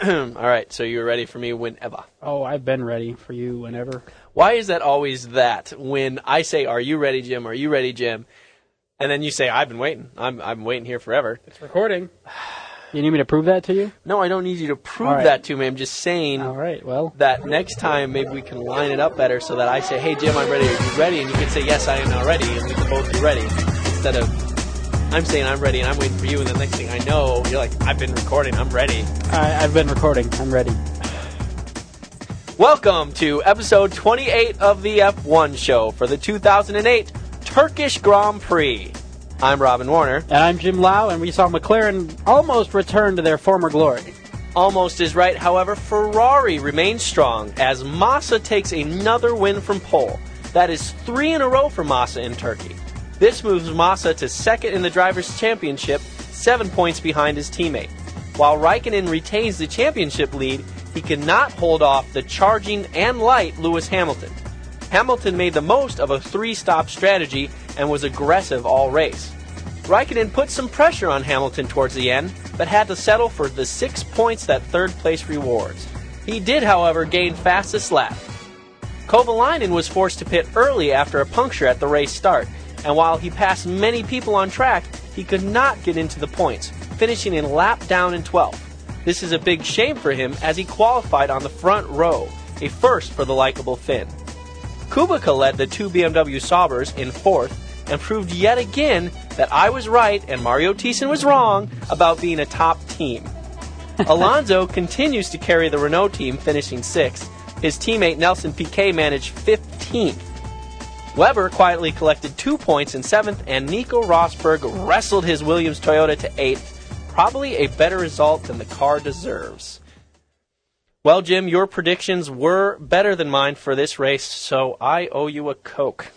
All right, so you're ready for me whenever. Oh, I've been ready for you whenever. Why is that always that? When I say, "Are you ready, Jim? Are you ready, Jim?" and then you say, "I've been waiting. I'm I'm waiting here forever." It's recording. You need me to prove that to you? No, I don't need you to prove All right. that to me. I'm just saying All right. Well, that next time maybe we can line it up better so that I say, "Hey, Jim, I'm ready. Are you ready?" and you can say, "Yes, I am now ready," and we can both be ready instead of I'm saying I'm ready and I'm waiting for you, and the next thing I know, you're like, "I've been recording. I'm ready." I, I've been recording. I'm ready. Welcome to episode 28 of the F1 show for the 2008 Turkish Grand Prix. I'm Robin Warner. And I'm Jim Lau, and we saw McLaren almost return to their former glory. Almost is right, however, Ferrari remains strong as Massa takes another win from pole. That is three in a row for Massa in Turkey. This moves Massa to second in the Drivers' Championship, seven points behind his teammate. While Raikkonen retains the championship lead, he cannot hold off the charging and light Lewis Hamilton. Hamilton made the most of a three stop strategy and was aggressive all race. Raikkonen put some pressure on Hamilton towards the end, but had to settle for the six points that third place rewards. He did, however, gain fastest lap. Kovalainen was forced to pit early after a puncture at the race start, and while he passed many people on track, he could not get into the points, finishing in lap down in 12th. This is a big shame for him as he qualified on the front row, a first for the likable Finn. Kubica led the two BMW Saubers in fourth and proved yet again that I was right and Mario Theissen was wrong about being a top team. Alonso continues to carry the Renault team, finishing sixth. His teammate Nelson Piquet managed 15th. Webber quietly collected two points in seventh, and Nico Rosberg wrestled his Williams Toyota to eighth. Probably a better result than the car deserves. Well, Jim, your predictions were better than mine for this race, so I owe you a Coke.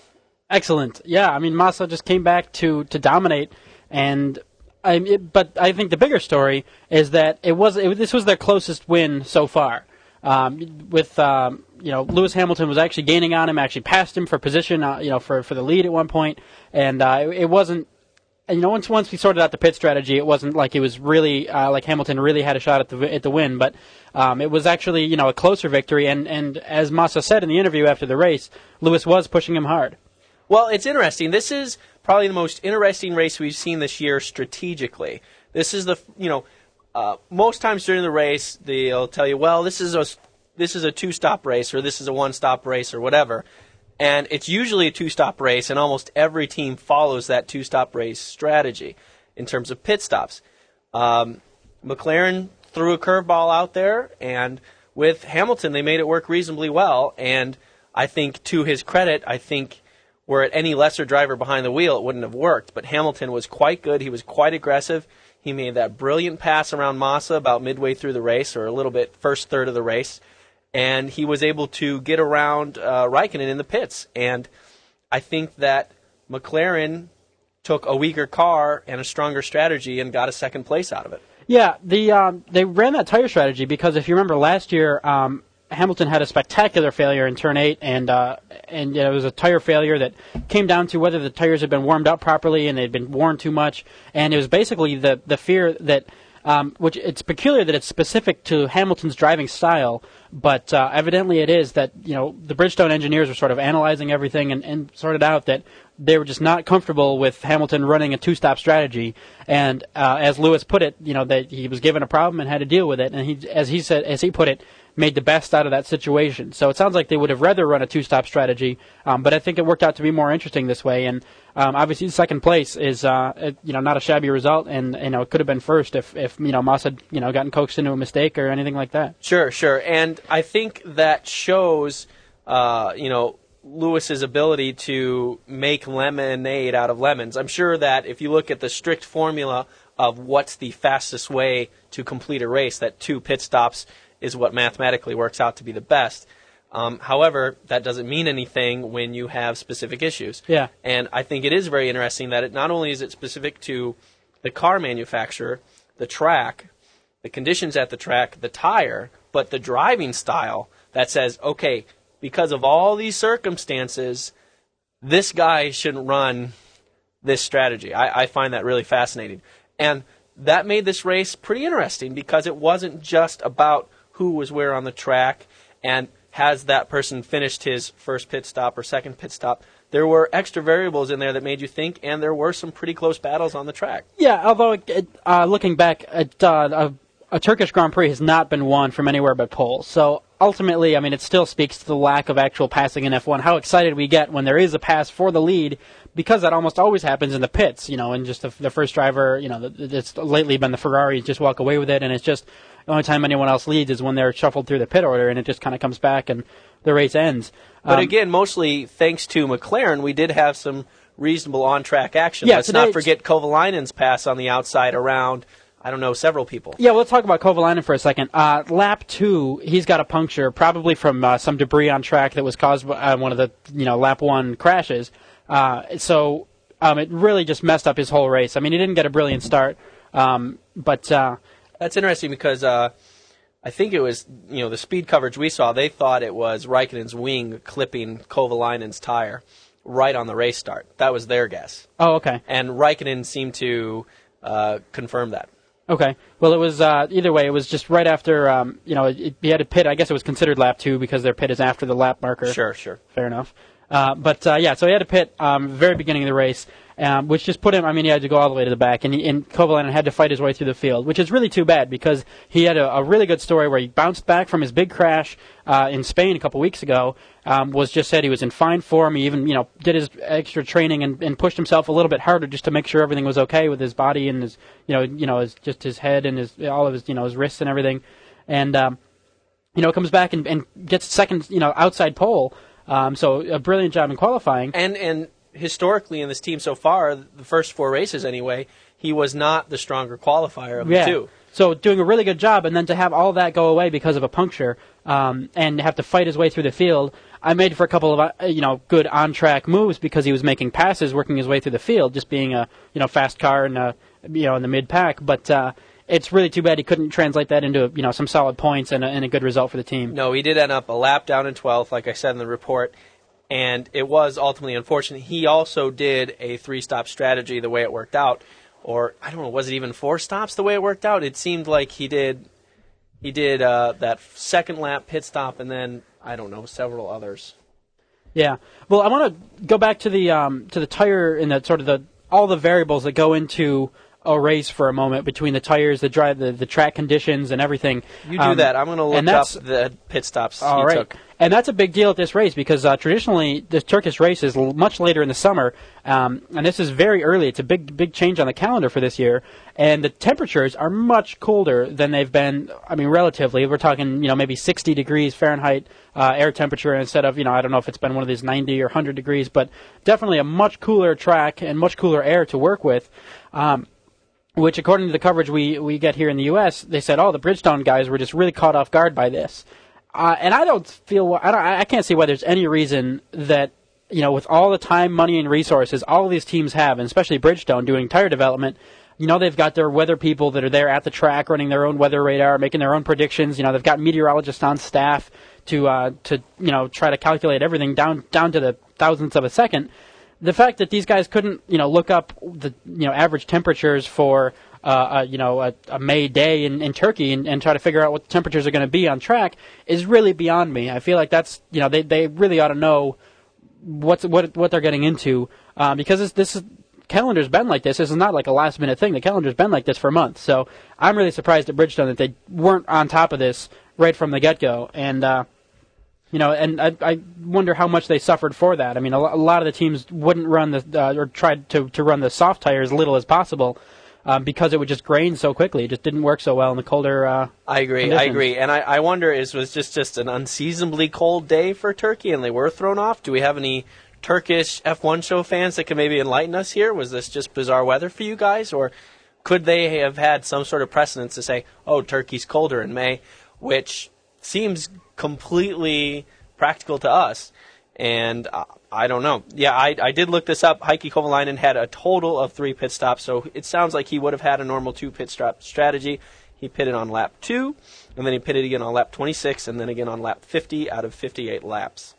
Excellent. Yeah, I mean Massa just came back to to dominate, and I. It, but I think the bigger story is that it was it, this was their closest win so far. Um, with um, you know Lewis Hamilton was actually gaining on him, actually passed him for position, uh, you know for for the lead at one point, and uh, it, it wasn't. And, you know, once once we sorted out the pit strategy, it wasn't like it was really uh, like Hamilton really had a shot at the at the win, but um, it was actually you know a closer victory. And and as Massa said in the interview after the race, Lewis was pushing him hard. Well, it's interesting. This is probably the most interesting race we've seen this year strategically. This is the you know uh, most times during the race they'll tell you, well, this is a this is a two stop race or this is a one stop race or whatever, and it's usually a two stop race, and almost every team follows that two stop race strategy in terms of pit stops. Um, McLaren threw a curveball out there, and with Hamilton they made it work reasonably well, and I think to his credit, I think were it any lesser driver behind the wheel, it wouldn't have worked. But Hamilton was quite good. He was quite aggressive. He made that brilliant pass around Massa about midway through the race, or a little bit first third of the race, and he was able to get around uh, Raikkonen in the pits. And I think that McLaren took a weaker car and a stronger strategy and got a second place out of it. Yeah, the um, they ran that tire strategy because if you remember last year, um, Hamilton had a spectacular failure in turn eight, and uh, and you know, it was a tire failure that came down to whether the tires had been warmed up properly and they'd been worn too much, and it was basically the the fear that. Um, which it's peculiar that it's specific to Hamilton's driving style, but uh, evidently it is that you know the Bridgestone engineers were sort of analyzing everything and, and sorted out that they were just not comfortable with Hamilton running a two-stop strategy. And uh, as Lewis put it, you know that he was given a problem and had to deal with it. And he, as he said, as he put it, made the best out of that situation. So it sounds like they would have rather run a two-stop strategy, um, but I think it worked out to be more interesting this way. And um, obviously, second place is uh, you know not a shabby result, and you know it could have been first if if you know Moss had you know gotten coaxed into a mistake or anything like that. Sure, sure. And I think that shows, uh, you know, Lewis's ability to make lemonade out of lemons. I'm sure that if you look at the strict formula of what's the fastest way to complete a race, that two pit stops is what mathematically works out to be the best. Um, however, that doesn't mean anything when you have specific issues. Yeah. And I think it is very interesting that it not only is it specific to the car manufacturer, the track, the conditions at the track, the tire, but the driving style that says, okay, because of all these circumstances, this guy shouldn't run this strategy. I, I find that really fascinating. And that made this race pretty interesting because it wasn't just about who was where on the track and has that person finished his first pit stop or second pit stop. There were extra variables in there that made you think, and there were some pretty close battles on the track. Yeah, although it, uh, looking back, at, uh, a, a Turkish Grand Prix has not been won from anywhere but pole. So ultimately, I mean, it still speaks to the lack of actual passing in F1. How excited we get when there is a pass for the lead, because that almost always happens in the pits, you know, and just the, the first driver, you know, it's lately been the Ferraris just walk away with it, and it's just the only time anyone else leads is when they're shuffled through the pit order, and it just kind of comes back and the race ends. But um, again, mostly thanks to McLaren, we did have some reasonable on-track action. Yeah, Let's not forget Kovalainen's pass on the outside around. I don't know, several people. Yeah, well, let's talk about Kovalainen for a second. Uh, lap two, he's got a puncture, probably from uh, some debris on track that was caused by uh, one of the you know lap one crashes. Uh, so um, it really just messed up his whole race. I mean, he didn't get a brilliant start, um, but uh, that's interesting because uh, I think it was you know the speed coverage we saw. They thought it was Raikkonen's wing clipping Kovalainen's tire right on the race start. That was their guess. Oh, okay. And Raikkonen seemed to uh, confirm that. Okay. Well, it was uh, either way. It was just right after um, you know it, he had a pit. I guess it was considered lap two because their pit is after the lap marker. Sure, sure. Fair enough. Uh, but uh, yeah, so he had a pit um, very beginning of the race, um, which just put him. I mean, he had to go all the way to the back, and, he, and Kovalainen had to fight his way through the field, which is really too bad because he had a, a really good story where he bounced back from his big crash uh, in Spain a couple weeks ago. Um, was just said he was in fine form. He even you know did his extra training and, and pushed himself a little bit harder just to make sure everything was okay with his body and his you know you know his, just his head and his all of his you know his wrists and everything, and um, you know comes back and, and gets second you know outside pole. Um, so a brilliant job in qualifying. And and historically in this team so far, the first four races anyway, he was not the stronger qualifier of yeah. the two. So doing a really good job, and then to have all that go away because of a puncture, um, and have to fight his way through the field. I made for a couple of uh, you know good on track moves because he was making passes, working his way through the field, just being a you know fast car and a, you know in the mid pack. But uh, it's really too bad he couldn't translate that into you know some solid points and a, and a good result for the team. No, he did end up a lap down in 12th, like I said in the report, and it was ultimately unfortunate. He also did a three-stop strategy the way it worked out, or I don't know, was it even four stops the way it worked out? It seemed like he did he did uh, that second lap pit stop and then I don't know several others. Yeah. Well, I want to go back to the um, to the tire and the sort of the all the variables that go into a race for a moment between the tires, the drive, the, the track conditions, and everything. You do um, that. I'm going to look up the pit stops all he right. took. And that's a big deal at this race because uh, traditionally the Turkish race is l- much later in the summer, um, and this is very early. It's a big, big change on the calendar for this year, and the temperatures are much colder than they've been. I mean, relatively, we're talking you know maybe 60 degrees Fahrenheit uh, air temperature instead of you know I don't know if it's been one of these 90 or 100 degrees, but definitely a much cooler track and much cooler air to work with. Um, which, according to the coverage we, we get here in the U.S., they said, oh, the Bridgestone guys were just really caught off guard by this. Uh, and I don't feel, I, don't, I can't see why there's any reason that, you know, with all the time, money, and resources all these teams have, and especially Bridgestone doing tire development, you know, they've got their weather people that are there at the track running their own weather radar, making their own predictions. You know, they've got meteorologists on staff to, uh, to, you know, try to calculate everything down, down to the thousandths of a second the fact that these guys couldn't, you know, look up the, you know, average temperatures for, uh, a, you know, a, a May day in, in Turkey and, and try to figure out what the temperatures are going to be on track is really beyond me. I feel like that's, you know, they, they really ought to know what's, what, what they're getting into, uh, because this, this is, calendar's been like this. This is not like a last minute thing. The calendar's been like this for months. So I'm really surprised at Bridgestone that they weren't on top of this right from the get go. And, uh, you know, and I, I wonder how much they suffered for that. I mean, a, a lot of the teams wouldn't run the uh, or tried to to run the soft tire as little as possible um, because it would just grain so quickly. It just didn't work so well in the colder. Uh, I agree. Conditions. I agree. And I, I wonder is was just just an unseasonably cold day for Turkey, and they were thrown off. Do we have any Turkish F1 show fans that can maybe enlighten us here? Was this just bizarre weather for you guys, or could they have had some sort of precedence to say, "Oh, Turkey's colder in May," which seems completely practical to us. And uh, I don't know. Yeah, I, I did look this up. Heikki Kovalainen had a total of three pit stops, so it sounds like he would have had a normal two pit stop strategy. He pitted on lap two, and then he pitted again on lap 26, and then again on lap 50 out of 58 laps.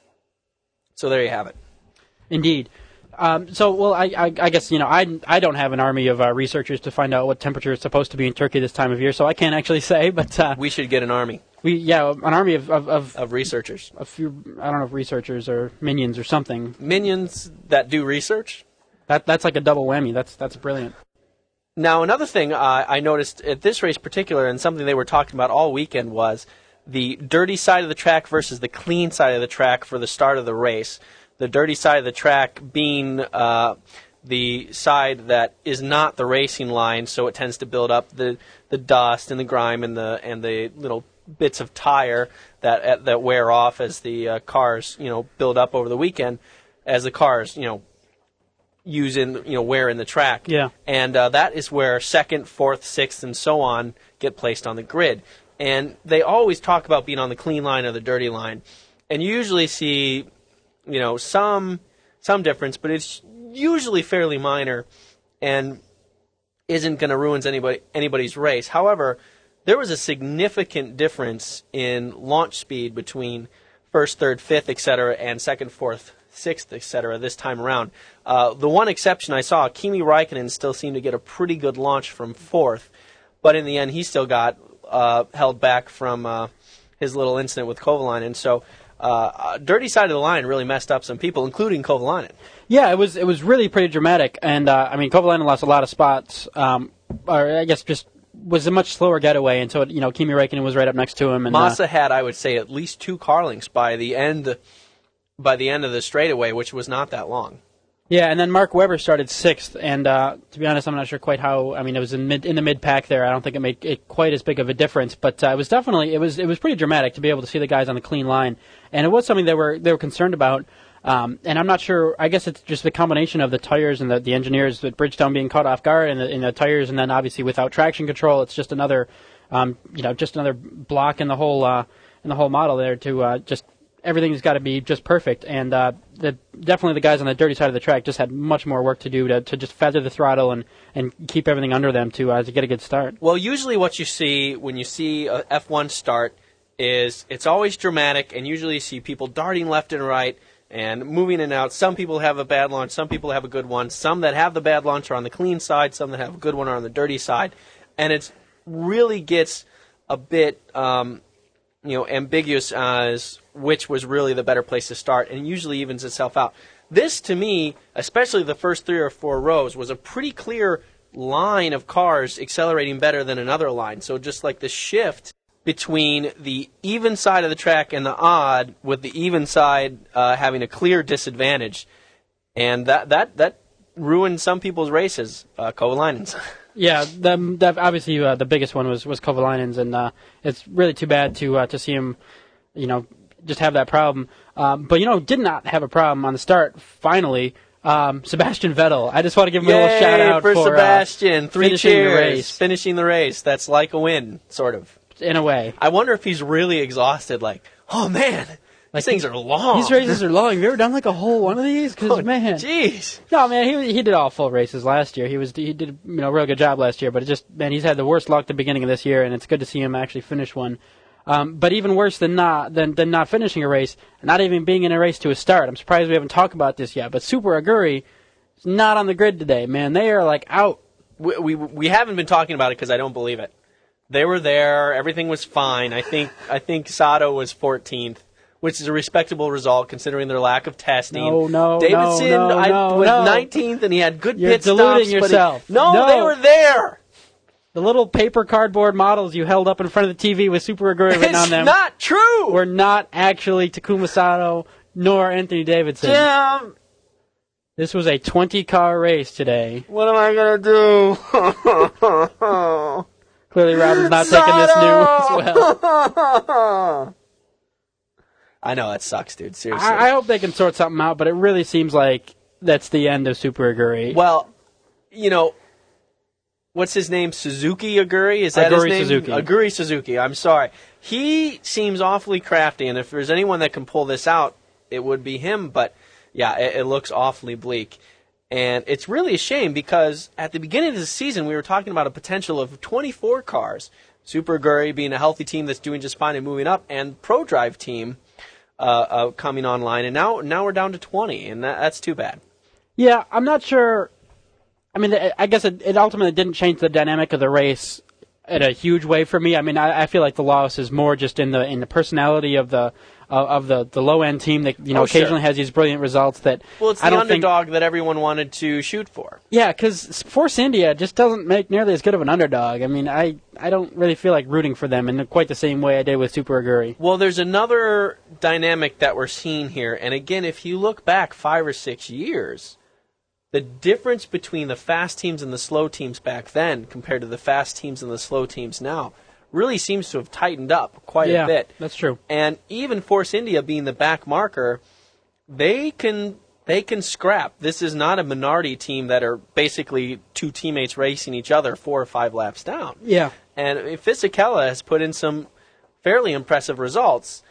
So there you have it. Indeed. Um, so, well, I, I, I guess you know I I don't have an army of uh, researchers to find out what temperature is supposed to be in Turkey this time of year, so I can't actually say. But uh, We should get an army we yeah, an army of of, of of researchers, a few I don't know if researchers or minions or something. minions that do research. That that's like a double whammy. That's that's brilliant. Now, another thing uh, I noticed at this race particular, and something they were talking about all weekend, was the dirty side of the track versus the clean side of the track for the start of the race. The dirty side of the track being uh, the side that is not the racing line, so it tends to build up the, the dust and the grime and the and the little bits of tire that uh, that wear off as the uh, cars you know build up over the weekend, as the cars you know use in you know wear in the track. Yeah. And uh, that is where second, fourth, sixth, and so on get placed on the grid. And they always talk about being on the clean line or the dirty line, and you usually see, you know, some some difference, but it's usually fairly minor, and isn't going to ruin anybody anybody's race. However, there was a significant difference in launch speed between first, third, fifth, etc., and second, fourth, sixth, etc. This time around, uh, the one exception I saw, Kimi Raikkonen still seemed to get a pretty good launch from fourth, but in the end, he still got uh, held back from uh, his little incident with Kovalainen. So, uh, dirty side of the line really messed up some people, including Kovalainen. Yeah, it was it was really pretty dramatic, and uh, I mean Kovalainen lost a lot of spots, um, or I guess just was a much slower getaway, and so you know Kimi Räikkönen was right up next to him, and uh, Massa had, I would say, at least two car links by the end by the end of the straightaway, which was not that long. Yeah, and then Mark Webber started sixth, and uh, to be honest, I'm not sure quite how. I mean, it was in mid in the mid pack there. I don't think it made it quite as big of a difference, but uh, it was definitely it was it was pretty dramatic to be able to see the guys on the clean line, and it was something they were they were concerned about. Um, and I'm not sure. I guess it's just the combination of the tires and the, the engineers at Bridgestone being caught off guard, and the, and the tires, and then obviously without traction control, it's just another, um, you know, just another block in the whole uh, in the whole model there to uh, just everything's got to be just perfect. And uh, the, definitely the guys on the dirty side of the track just had much more work to do to, to just feather the throttle and, and keep everything under them to uh, to get a good start. Well, usually what you see when you see a F1 start is it's always dramatic, and usually you see people darting left and right and moving in and out. Some people have a bad launch, some people have a good one. Some that have the bad launch are on the clean side, some that have a good one are on the dirty side, and it really gets a bit um, you know ambiguous as which was really the better place to start, and usually evens itself out. This, to me, especially the first three or four rows, was a pretty clear line of cars accelerating better than another line. So just like the shift between the even side of the track and the odd, with the even side uh, having a clear disadvantage, and that that that ruined some people's races. Uh, Kovalainen's. Yeah, the, the, obviously uh, the biggest one was was Kovalainen's, and uh, it's really too bad to uh, to see him, you know, just have that problem. Um, but you know, did not have a problem on the start. Finally, um, Sebastian Vettel. I just want to give him a little shout out for, for uh, Sebastian. Three finishing the cheers. race. Finishing the race. That's like a win, sort of. In a way. I wonder if he's really exhausted. Like, oh man, these things are long. These races are long. Have you ever done like a whole one of these? Because Oh, man, jeez. no man, he he did all full races last year. He was he did you know a real good job last year. But it just man, he's had the worst luck at the beginning of this year, and it's good to see him actually finish one. Um, but even worse than not than than not finishing a race, not even being in a race to a start. I'm surprised we haven't talked about this yet. But Super Aguri is not on the grid today. Man, they are like out. We, we we haven't been talking about it because I don't believe it. They were there. Everything was fine. I think I think Sato was 14th, which is a respectable result considering their lack of testing. No, no, Davidson no, no, I, no, was no. 19th and he had good You're pit deluding stops. but he- yourself. no, No. they were there. The little paper cardboard models you held up in front of the TV with Super Aguri written on It's them not true. were not actually Takuma Sato nor Anthony Davidson. Jim, This was a 20 car race today. what am I gonna do? Clearly, Robin's not taking this new as well. I know it sucks, dude. Seriously. I, I hope they can sort something out, but it really seems like that's the end of Super Aguri. Well, you know, what's his name? Suzuki Aguri? Is that Aguri his name? Suzuki. Aguri Suzuki. I'm sorry. He seems awfully crafty, and if there's anyone that can pull this out, it would be him. But yeah, it, it looks awfully bleak. And it's really a shame because at the beginning of the season, we were talking about a potential of 24 cars. Super Aguri being a healthy team that's doing just fine and moving up, and Prodrive team uh, uh, coming online. And now, now we're down to 20, and that, that's too bad. Yeah, I'm not sure. I mean, I guess it, it ultimately didn't change the dynamic of the race in a huge way for me. I mean, I, I feel like the loss is more just in the in the personality of the of the, the low end team that you know Oh, sure. occasionally has these brilliant results that Well, it's I the don't think underdog that everyone wanted to shoot for. Yeah, because Force India just doesn't make nearly as good of an underdog. I mean, I, I don't really feel like rooting for them in quite the same way I did with Super Aguri. Well, there's another dynamic that we're seeing here, and again, if you look back five or six years, the difference between the fast teams and the slow teams back then compared to the fast teams and the slow teams now really seems to have tightened up quite yeah, a bit. that's true. And even Force India being the back marker, they can they can scrap. This is not a minority team that are basically two teammates racing each other four or five laps down. Yeah. And Fisichella has put in some fairly impressive results.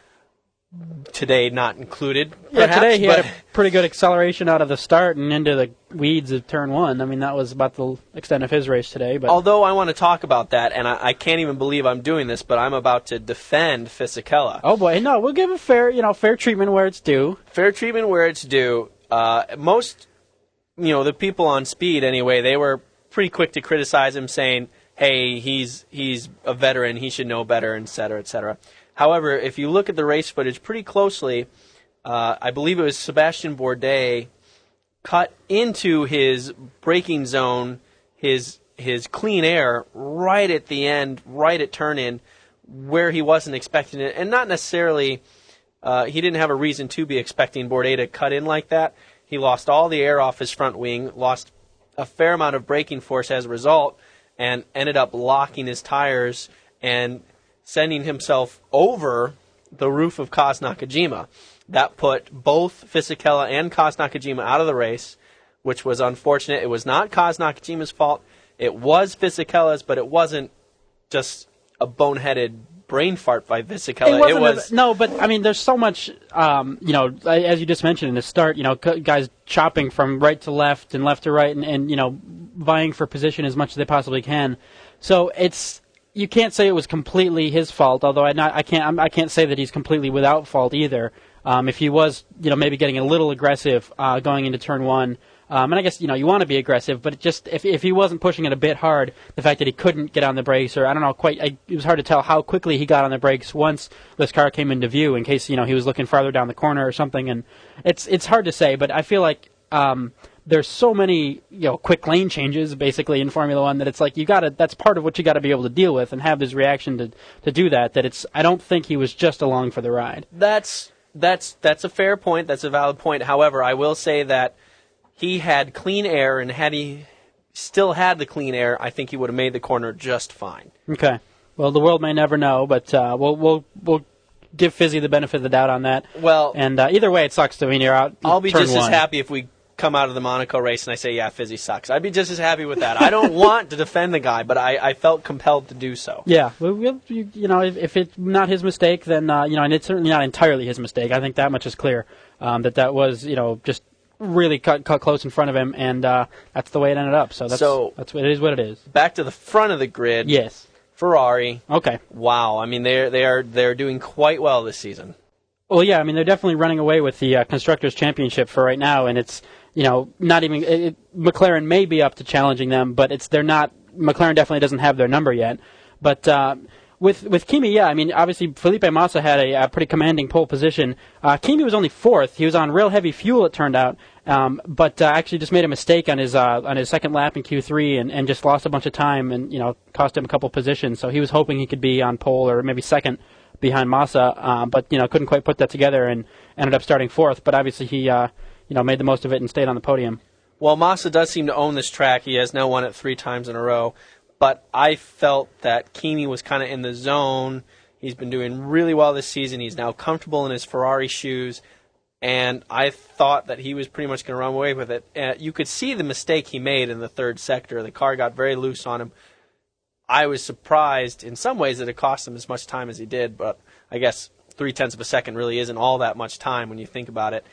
Today, not included. Yeah, today he had a pretty good acceleration out of the start and into the weeds of turn one. I mean, that was about the extent of his race today. But although I want to talk about that, and I, I can't even believe I'm doing this, but I'm about to defend Fisichella. oh boy, no, we'll give it fair, you know, fair treatment where it's due. Fair treatment where it's due. Uh, most, you know, the people on speed anyway, they were pretty quick to criticize him, saying, "Hey, he's he's a veteran, he should know better," et cetera, et cetera. However, if you look at the race footage pretty closely, uh, I believe it was Sebastian Bourdais cut into his braking zone, his his clean air right at the end, right at turn in, where he wasn't expecting it, and not necessarily. Uh, he didn't have a reason to be expecting Bourdais to cut in like that. He lost all the air off his front wing, lost a fair amount of braking force as a result, and ended up locking his tires and sending himself over the roof of Kaz Nakajima. That put both Fisichella and Kaz Nakajima out of the race, which was unfortunate. It was not Kaz Nakajima's fault. It was Fisichella's, but it wasn't just a boneheaded brain fart by Fisichella. It, wasn't was a- no, but I mean, there's so much, um, you know, as you just mentioned in the start, you know, guys chopping from right to left and left to right, and, and you know, vying for position as much as they possibly can. So it's you can't say it was completely his fault. Although I not I can't I'm, I can't say that he's completely without fault either. Um, if he was, you know, maybe getting a little aggressive uh, going into turn one. Um, and I guess you know you want to be aggressive, but just if if he wasn't pushing it a bit hard, the fact that he couldn't get on the brakes, or I don't know, quite I, it was hard to tell how quickly he got on the brakes once this car came into view. In case you know he was looking farther down the corner or something, and it's it's hard to say. But I feel like um, there's so many you know quick lane changes basically in Formula One that it's like you got to that's part of what you got to be able to deal with and have his reaction to to do that. That it's I don't think he was just along for the ride. That's that's that's a fair point. That's a valid point. However, I will say that he had clean air, and had he still had the clean air, I think he would have made the corner just fine. Okay. Well, the world may never know, but uh, we'll we'll we'll give Fizzy the benefit of the doubt on that. Well, And uh, either way, it sucks. I mean, you're out. I'll be just as happy if we come out of the Monaco race and I say, yeah, Fizzy sucks. I'd be just as happy with that. I don't want to defend the guy, but I, I felt compelled to do so. Yeah, well, we'll, you, you know, if, if it's not his mistake, then uh, you know, and it's certainly not entirely his mistake. I think that much is clear. Um, that that was, you know, just really cut cut close in front of him, and uh, that's the way it ended up. So that's So- that's what it is. What it is. Back to the front of the grid. Yes. Ferrari. Okay. Wow. I mean, they're they are they're doing quite well this season. Well, yeah, I mean, they're definitely running away with the uh, constructors' championship for right now, and it's you know not even it, McLaren may be up to challenging them, but it's they're not. McLaren definitely doesn't have their number yet. But uh, with with Kimi, yeah, I mean, obviously Felipe Massa had a, a pretty commanding pole position. Uh, Kimi was only fourth. He was on real heavy fuel, it turned out, um, but uh, actually just made a mistake on his uh, on his second lap in Q3 and, and just lost a bunch of time and you know cost him a couple positions. So he was hoping he could be on pole or maybe second behind Massa, uh, but you know couldn't quite put that together and ended up starting fourth. But obviously he uh, you know made the most of it and stayed on the podium. Well, Massa does seem to own this track. He has now won it three times in a row. But I felt that Kimi was kind of in the zone. He's been doing really well this season. He's now comfortable in his Ferrari shoes. And I thought that he was pretty much going to run away with it. Uh, you could see the mistake he made in the third sector. The car got very loose on him. I was surprised in some ways that it cost him as much time as he did, but I guess three tenths of a second really isn't all that much time when you think about it.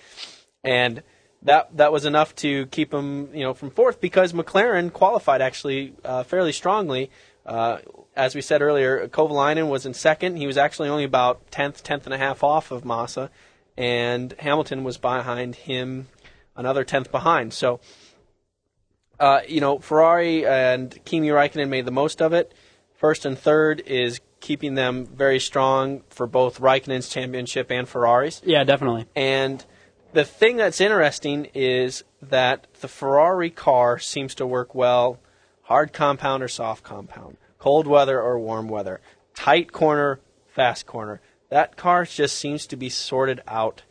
And that that was enough to keep him, you know, from fourth because McLaren qualified actually uh, fairly strongly. Uh, as we said earlier, Kovalainen was in second. He was actually only about tenth, tenth and a half off of Massa, and Hamilton was behind him another tenth behind. So, uh, you know, Ferrari and Kimi Raikkonen made the most of it. First and third is keeping them very strong for both Raikkonen's championship and Ferrari's. Yeah, definitely. And the thing that's interesting is that the Ferrari car seems to work well hard compound or soft compound, cold weather or warm weather, tight corner, fast corner. That car just seems to be sorted out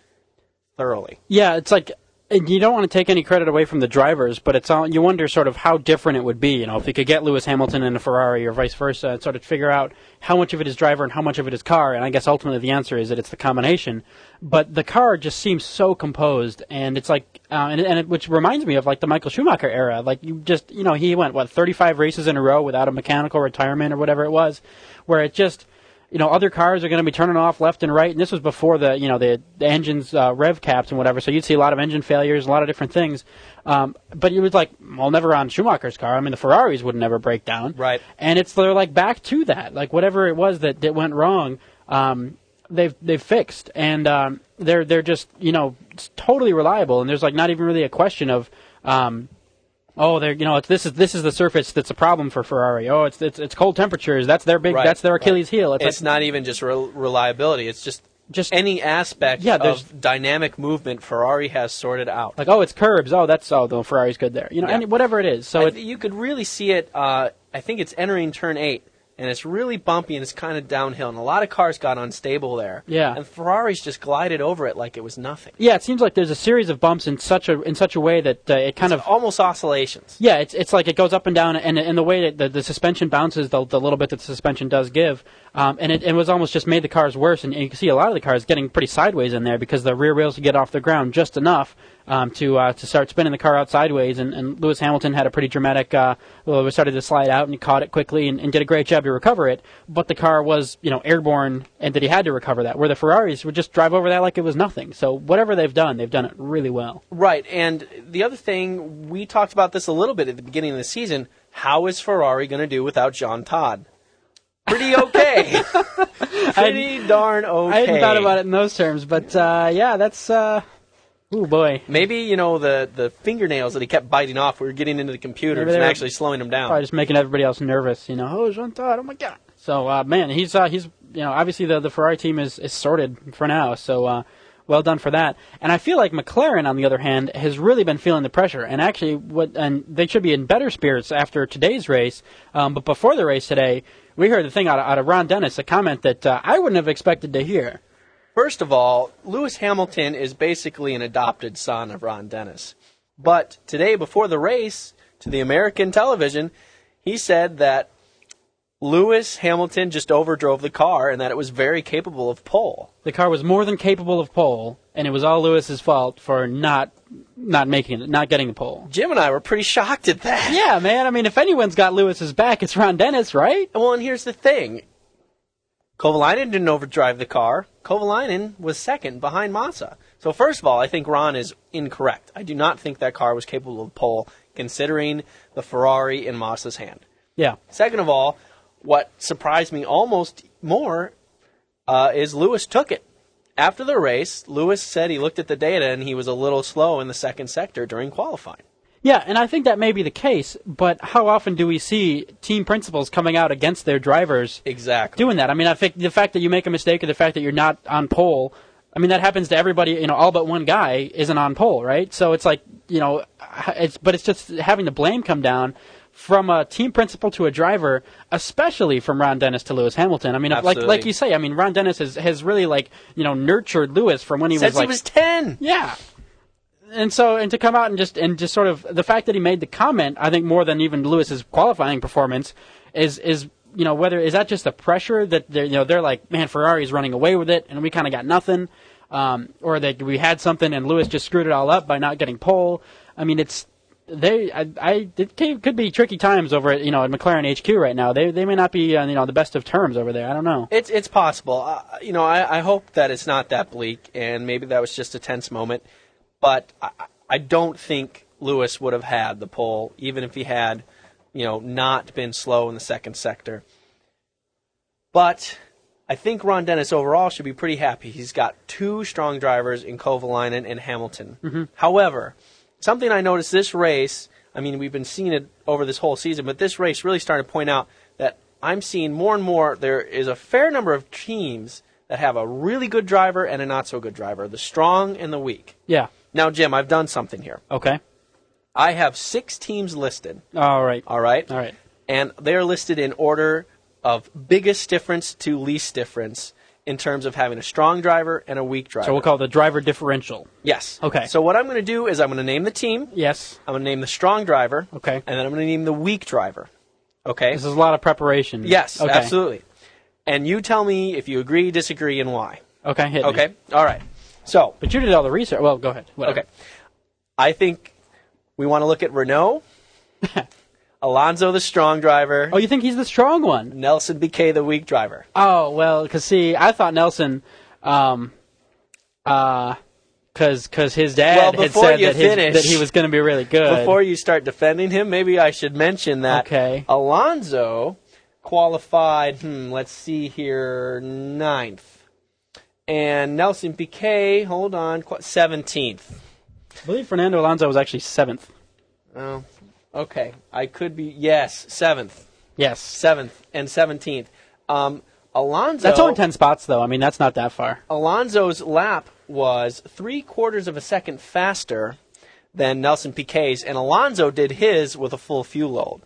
thoroughly. Yeah, it's like you don't want to take any credit away from the drivers, but it's all you wonder sort of how different it would be, you know, if you could get Lewis Hamilton in a Ferrari or vice versa, and sort of figure out how much of it is driver and how much of it is car. And I guess ultimately the answer is that it's the combination. But the car just seems so composed, and it's like, uh, and, and it, which reminds me of like the Michael Schumacher era. Like you just, you know, he went what 35 races in a row without a mechanical retirement or whatever it was, where it just you know, other cars are going to be turning off left and right, and this was before the, you know, the, the engines uh, rev caps and whatever. So you'd see a lot of engine failures, a lot of different things. Um, but it was like, well, never on Schumacher's car. I mean, the Ferraris would never break down, right? And it's they're like back to that, like whatever it was that, that went wrong, um, they've they've fixed, and um, they're they're just you know totally reliable, and there's like not even really a question of. Um, Oh, they're you know it's, this is this is the surface that's a problem for Ferrari. Oh, it's it's, it's cold temperatures. That's their big Right, that's their Achilles right. heel. It's, It's like, not even just re- reliability. It's just just any aspect Yeah, there's- of dynamic movement Ferrari has sorted out. like oh it's curbs. Oh that's oh the Ferrari's good there. You know Yeah. any, whatever it is. So it, you could really see it. Uh, I think it's entering turn eight, and it's really bumpy and it's kind of downhill, and a lot of cars got unstable there. Yeah. and Ferraris just glided over it like it was nothing. yeah, it seems like there's a series of bumps in such a in such a way that uh, it kind It's of almost oscillations. Yeah, it's it's like it goes up and down, and and the way that the, the suspension bounces, the, the little bit that the suspension does give, um, and it, it was almost just made the cars worse. And, you can see a lot of the cars getting pretty sideways in there because the rear wheels get off the ground just enough um, to uh, to start spinning the car out sideways. And, and Lewis Hamilton had a pretty dramatic. Uh, well, it started to slide out, and he caught it quickly and, and did a great job to recover it. But the car was you know airborne, and that he had to recover that. Where the Ferraris would just drive over that like it was nothing. So whatever they've done, they've done it really well. Right, and the other thing we talked about this a little bit at the beginning of the season. How is Ferrari going to do without Jean Todt? Pretty okay. Pretty darn okay. I hadn't thought about it in those terms, but uh, yeah, that's. Uh, oh boy, Maybe you know the the fingernails that he kept biting off were getting into the computers and actually slowing him down. probably just making everybody else nervous. You know, oh Jean Todt, oh my god. So uh, man, he's uh, he's you know obviously the the Ferrari team is is sorted for now. So. Uh, well done for that. And I feel like McLaren, on the other hand, has really been feeling the pressure. And actually, what and they should be in better spirits after today's race. Um, but before the race today, we heard the thing out of, out of Ron Dennis, a comment that uh, I wouldn't have expected to hear. First of all, Lewis Hamilton is basically an adopted son of Ron Dennis. But today, before the race, to the American television, he said that Lewis Hamilton just overdrove the car and that it was very capable of pole. The car was more than capable of pole, and it was all Lewis's fault for not not making it, not getting the pole. Jim and I were pretty shocked at that. Yeah, man. I mean, if anyone's got Lewis's back, it's Ron Dennis, right? Well, and here's the thing. Kovalainen didn't overdrive the car. Kovalainen was second behind Massa. So first of all, I think Ron is incorrect. I do not think that car was capable of pole, considering the Ferrari in Massa's hand. Yeah. Second of all, what surprised me almost more uh, is Lewis took it. After the race, Lewis said he looked at the data and he was a little slow in the second sector during qualifying. Yeah, and I think that may be the case, but how often do we see team principals coming out against their drivers Exactly. doing that? I mean, I think the fact that you make a mistake or the fact that you're not on pole, I mean, that happens to everybody, you know, all but one guy isn't on pole, right? So it's like, you know, it's, but it's just having the blame come down from a team principal to a driver, especially from Ron Dennis to Lewis Hamilton. I mean, if- like like you say, I mean, Ron Dennis has, has really like, you know, nurtured Lewis from when he Since was like he was 10. yeah. And so, and to come out and just and just sort of the fact that he made the comment, I think more than even Lewis's qualifying performance, is is you know whether is that just the pressure that they're you know they're like man Ferrari's running away with it and we kind of got nothing, um, or that we had something and Lewis just screwed it all up by not getting pole. I mean it's they I, I it could be tricky times over at you know at McLaren HQ right now. They they may not be on you know the best of terms over there. I don't know. It's it's possible. Uh, you know, I, I hope that it's not that bleak, and maybe that was just a tense moment. But I, I don't think Lewis would have had the pole, even if he had, you know, not been slow in the second sector. But I think Ron Dennis overall should be pretty happy. He's got two strong drivers in Kovalainen and Hamilton. Mm-hmm. However, something I noticed this race, I mean, we've been seeing it over this whole season, but this race really started to point out that I'm seeing more and more there is a fair number of teams that have a really good driver and a not so good driver, the strong and the weak. Yeah. Now, Jim, I've done something here. Okay. I have six teams listed, All right. all right? All right. and they are listed in order of biggest difference to least difference in terms of having a strong driver and a weak driver. So we'll call it the driver differential. yes. Okay. So what I'm going to do is I'm going to name the team. Yes. I'm going to name the strong driver. Okay. And then I'm going to name the weak driver. Okay. This is a lot of preparation. yes. Okay. Absolutely. And you tell me if you agree, disagree, and why. Okay. Hit me. Okay. All right. So But you did all the research. Well, go ahead. Whatever. okay, I think we want to look at Renault, Alonso the strong driver, Oh, you think he's the strong one? Nelson Piquet the weak driver. Oh well, because see, I thought Nelson, um, uh, because because his dad Well, had before said you that, his, finish- that he was going to be really good. Before you start defending him, maybe I should mention that Okay. Alonso qualified, hmm, let's see here, ninth. And Nelson Piquet, hold on, 17th. I believe Fernando Alonso was actually seventh. Oh, okay. I could be, yes, 7th. Yes, 7th and 17th. Um, Alonso. that's only ten spots though. I mean, that's not that far. Alonso's lap was three quarters of a second faster than Nelson Piquet's, and Alonso did his with a full fuel load.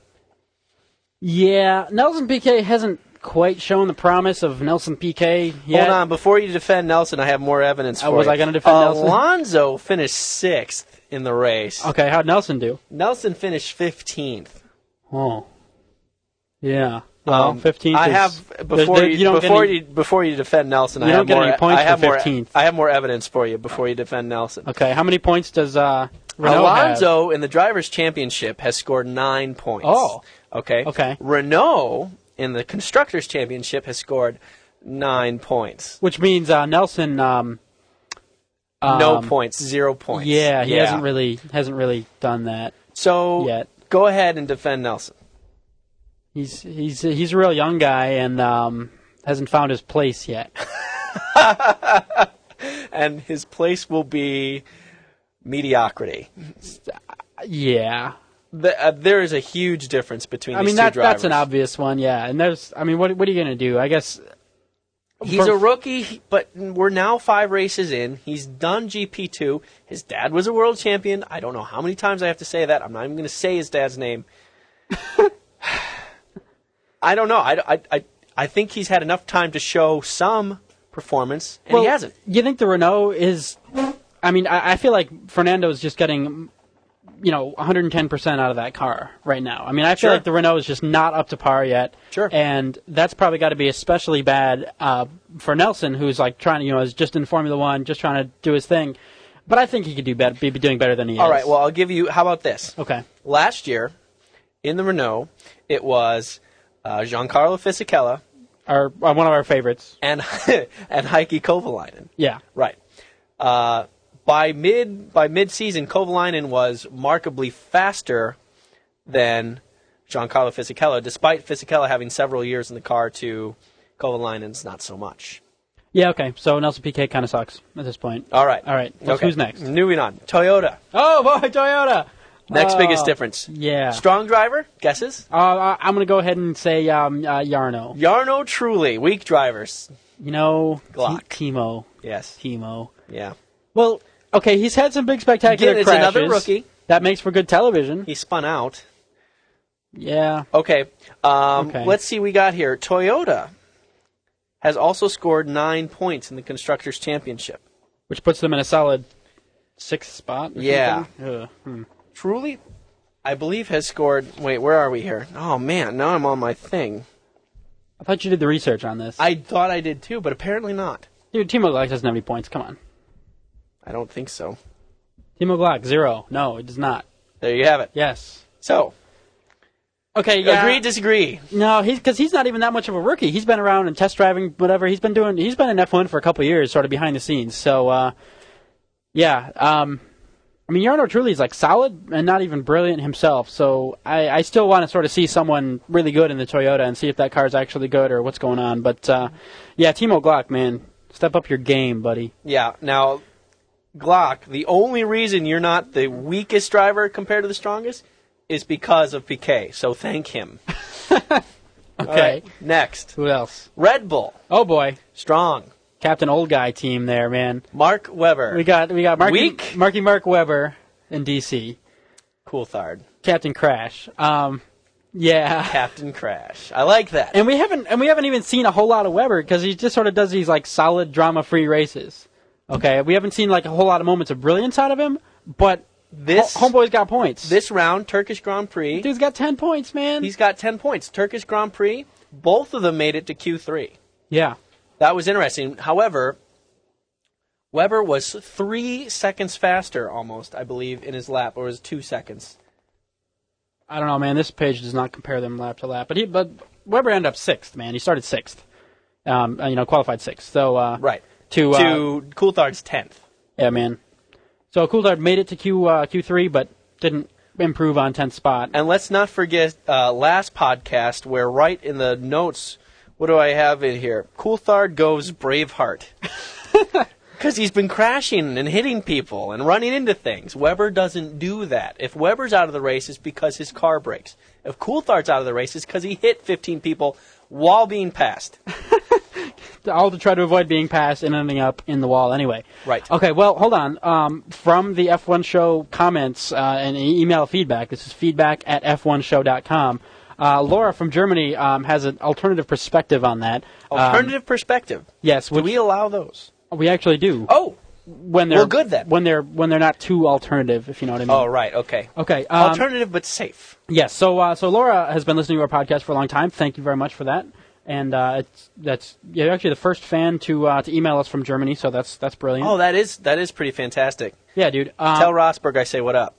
Yeah, Nelson Piquet hasn't quite shown the promise of Nelson Piquet yet. Hold on, before you defend Nelson, I have more evidence Uh, for was you. I gonna defend Nelson? Alonso finished sixth in the race. Okay, how'd Nelson do? Nelson finished fifteenth. Oh, yeah. Well, Um, fifteenth. I is- have before there- you, don't before any- you before you defend Nelson. You I don't have get more. any points I have for more. 15th. I have more evidence for you before you defend Nelson. Okay, how many points does uh, Renault have? Alonso in the drivers' championship has scored nine points. Oh. okay. Okay. Renault in the constructors' championship has scored nine points. Which means uh, Nelson. Um, no um, points, zero points. Yeah, he hasn't really hasn't really done that So yet. go ahead and defend Nelson. He's he's he's a real young guy and um, hasn't found his place yet. And his place will be mediocrity. Yeah, The, uh, there is a huge difference between I these mean two that drivers. that's an obvious one. Yeah, and there's I mean what what are you gonna do? I guess He's for- a rookie, but we're now five races in. He's done GP2. His dad was a world champion. I don't know how many times I have to say that. I'm not even going to say his dad's name. I don't know. I, I, I, I think he's had enough time to show some performance, and well, he hasn't. You think the Renault is? I mean, I, I feel like Fernando's just getting. You know, 110% out of that car right now. I mean, I feel Sure. like the Renault is just not up to par yet. Sure. And that's probably got to be especially bad uh, for Nelson, who's like trying to, you know, is just in Formula One, just trying to do his thing. But I think he could do better, be doing better than he All is. All right. Well, I'll give you. How about this? okay. Last year, in the Renault, it was uh, Giancarlo Fisichella Our, uh, one of our favorites. and and Heikki Kovalainen. Yeah. Right. Uh, by mid by mid season, Kovalainen was markedly faster than Giancarlo Fisichella, despite Fisichella having several years in the car to Kovalainen's not so much. Yeah. Okay. So Nelson Piquet kind of sucks at this point. All right. All right. Well, Okay. Who's next? Moving on. Toyota. Oh boy, Toyota. Next Oh, biggest difference. Yeah. Strong driver. Guesses. Uh, I'm going to go ahead and say um, uh, Jarno. Jarno Trulli. Weak drivers. You know, Glock. T- Timo. Yes. Timo. Yeah. Well, okay, he's had some big spectacular Again, it's crashes. another rookie. That makes for good television. He spun out. Yeah. Okay. Um, Okay. Let's see. We got here. Toyota has also scored nine points in the constructors' championship. Which puts them in a solid sixth spot. or Yeah. something? Ugh, hmm. Trulli, I believe has scored. Wait, where are we here? Oh man, now I'm on my thing. I thought you did the research on this. I thought I did too, but apparently not. Dude, Timo Glock doesn't have any points. Come on. I don't think so. Timo Glock, zero. No, it does not. There you have it. Yes. So, Okay, yeah. agree, disagree. No, he's because he's not even that much of a rookie. He's been around and test driving, whatever. He's been doing. He's been in F1 for a couple years, sort of behind the scenes. So, uh, yeah. Um, I mean, Jarno Trulli is like solid and not even brilliant himself. So I, I still want to sort of see someone really good in the Toyota and see if that car is actually good or what's going on. But uh, yeah, Timo Glock, man, step up your game, buddy. Yeah. Now, Glock, the only reason you're not the weakest driver compared to the strongest is because of Piquet. So thank him. Okay. Right, next, Who else? Red Bull, Oh boy, strong. Captain Old Guy team there, man. Mark Webber, We got we got Marky, Weak? Marky Mark Webber in DC. Cool Coulthard, Captain Crash. Um, yeah. Captain Crash. I like that. And we haven't and we haven't even seen a whole lot of Webber because he just sort of does these like solid drama free races. Okay, we haven't seen like a whole lot of moments of brilliance out of him, but This Ho- homeboy's got points. this round, Turkish Grand Prix, dude's got ten points, man. he's got ten points. Turkish Grand Prix, both of them made it to Q3. yeah, That was interesting. However, Webber was three seconds faster, almost, I believe, in his lap, or was it two seconds? I don't know, man. This page does not compare them lap to lap, but he but Webber ended up sixth, man. He started sixth, um, you know, qualified sixth. So uh, Right. To uh, to Coulthard's tenth. yeah, man. So Coulthard made it to Q uh, Q three, but didn't improve on tenth spot. And let's not forget uh, last podcast where right in the notes, what do I have in here? Coulthard goes Braveheart. Because he's been crashing and hitting people and running into things. Webber doesn't do that. If Webber's out of the race, it's because his car breaks. If Coulthard's out of the race, it's because he hit 15 people while being passed. all to try to avoid being passed and ending up in the wall anyway. Right. Okay, well, hold on. Um, from the F1 Show comments uh, and email feedback, this is feedback at f1show.com. Uh, Laura from Germany um, has an alternative perspective on that. Um, Alternative perspective. yes, Do we allow those? we actually do. Oh, when they're well, good then. When they're when they're not too alternative, if you know what I mean. oh, right. Okay. Okay. Um, Alternative but safe. Yes. So, uh, so Laura has been listening to our podcast for a long time. Thank you very much for that. And uh, it's that's you're actually the first fan to uh, to email us from Germany. So that's that's brilliant. Oh, that is that is pretty fantastic. yeah, dude. Um, Tell Rosberg I say what up.